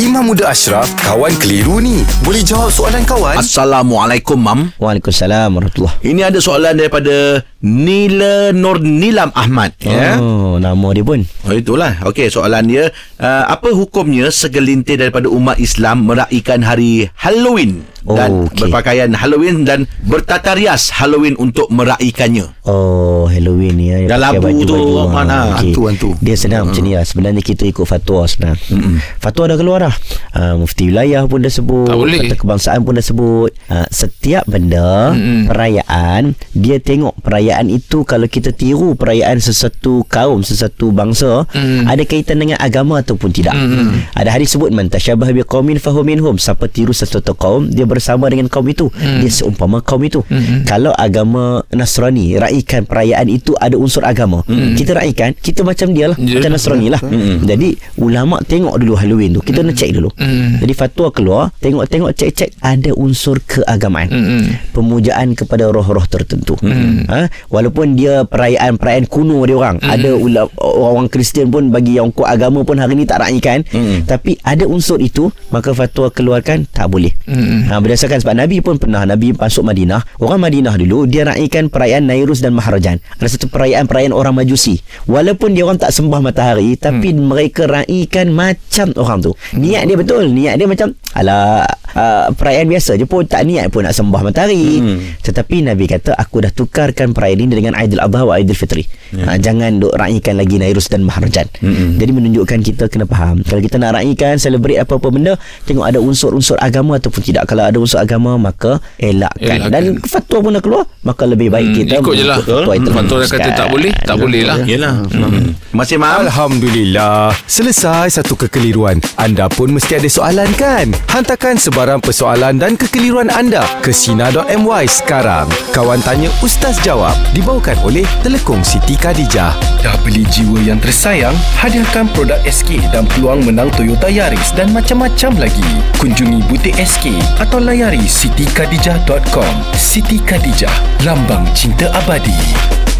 Imam Muda Ashraf, kawan keliru ni. Boleh jawab soalan kawan? Assalamualaikum Mam Waalaikumsalam warahmatullahi Ini ada soalan daripada Nila Nur Nilam Ahmad ya. Oh, nama dia pun. Oh itulah. Okey, soalan dia uh, apa hukumnya segelintir daripada umat Islam meraihkan hari Halloween Oh, dan okey. berpakaian Halloween dan bertata rias Halloween untuk meraihkannya. Oh, Halloween ya. Dia Dah pakai labu tu, mana? Okey. Hantu, hantu. Dia senang macam ni lah. Sebenarnya kita ikut fatwa senang. Mm-mm. Fatwa dah keluar dah. Uh, mufti wilayah pun dah sebut. Tak boleh. Kata kebangsaan pun dah sebut. Uh, setiap benda, Mm-mm. perayaan, dia tengok perayaan itu kalau kita tiru perayaan sesuatu kaum, sesuatu bangsa, Mm. ada kaitan dengan agama ataupun tidak. Mm-mm. Ada hadis sebut man tasyabah biqaumin fahuwa minhum. Siapa tiru sesuatu kaum, dia bersama dengan kaum itu. Mm. Dia seumpama kaum itu. Mm-mm. Kalau agama Nasrani raikan perayaan itu ada unsur agama. Mm. Kita raikan, kita macam dia lah, Ya. macam Nasrani lah. Mm. Jadi ulama tengok dulu Halloween tu. Kita nak cek dulu. Mm. Jadi fatwa keluar, tengok-tengok cek-cek ada unsur keagamaan. Mm-mm. Pemujaan kepada roh-roh tertentu. Mm. Ha? Walaupun dia perayaan-perayaan kuno dia orang. Mm. Ada ula, orang Kristian pun bagi yang kuat agama pun hari ni tak raikan. Mm. Tapi ada unsur itu, maka fatwa keluarkan tak boleh. Mm-mm. Ha, berdasarkan sebab Nabi pun pernah Nabi masuk Madinah orang Madinah dulu dia raikan perayaan Nairus dan Maharajan ada satu perayaan-perayaan orang Majusi walaupun dia orang tak sembah matahari tapi hmm. mereka raikan macam orang tu niat dia betul niat dia macam ala uh, perayaan biasa je pun tak niat pun nak sembah matahari Hmm. tetapi Nabi kata aku dah tukarkan perayaan ini dengan Aidil Adha wa Aidil Fitri ha, jangan duk raikan lagi Nairus dan Maharajan Hmm. jadi menunjukkan kita kena faham kalau kita nak raikan celebrate apa-apa benda tengok ada unsur-unsur agama ataupun tidak kalau ada unsur agama maka elakkan, Elakkan. dan fatwa pun dah keluar maka lebih baik Hmm, kita ikut je lah. fatwa yang Hmm, fatwa dah kata tak boleh, tak boleh lah. Yalah. Hmm. Masih Mam? Alhamdulillah. Selesai satu kekeliruan. Anda pun mesti ada soalan kan? Hantarkan sebarang persoalan dan kekeliruan anda ke Sina.my sekarang. Kawan Tanya Ustaz Jawab dibawakan oleh Telekong Siti Khadijah. Dah beli jiwa yang tersayang? Hadiahkan produk SK dan peluang menang Toyota Yaris dan macam-macam lagi. Kunjungi butik SK atau layari sitikadijah.com. Siti Khadijah, lambang cinta abadi.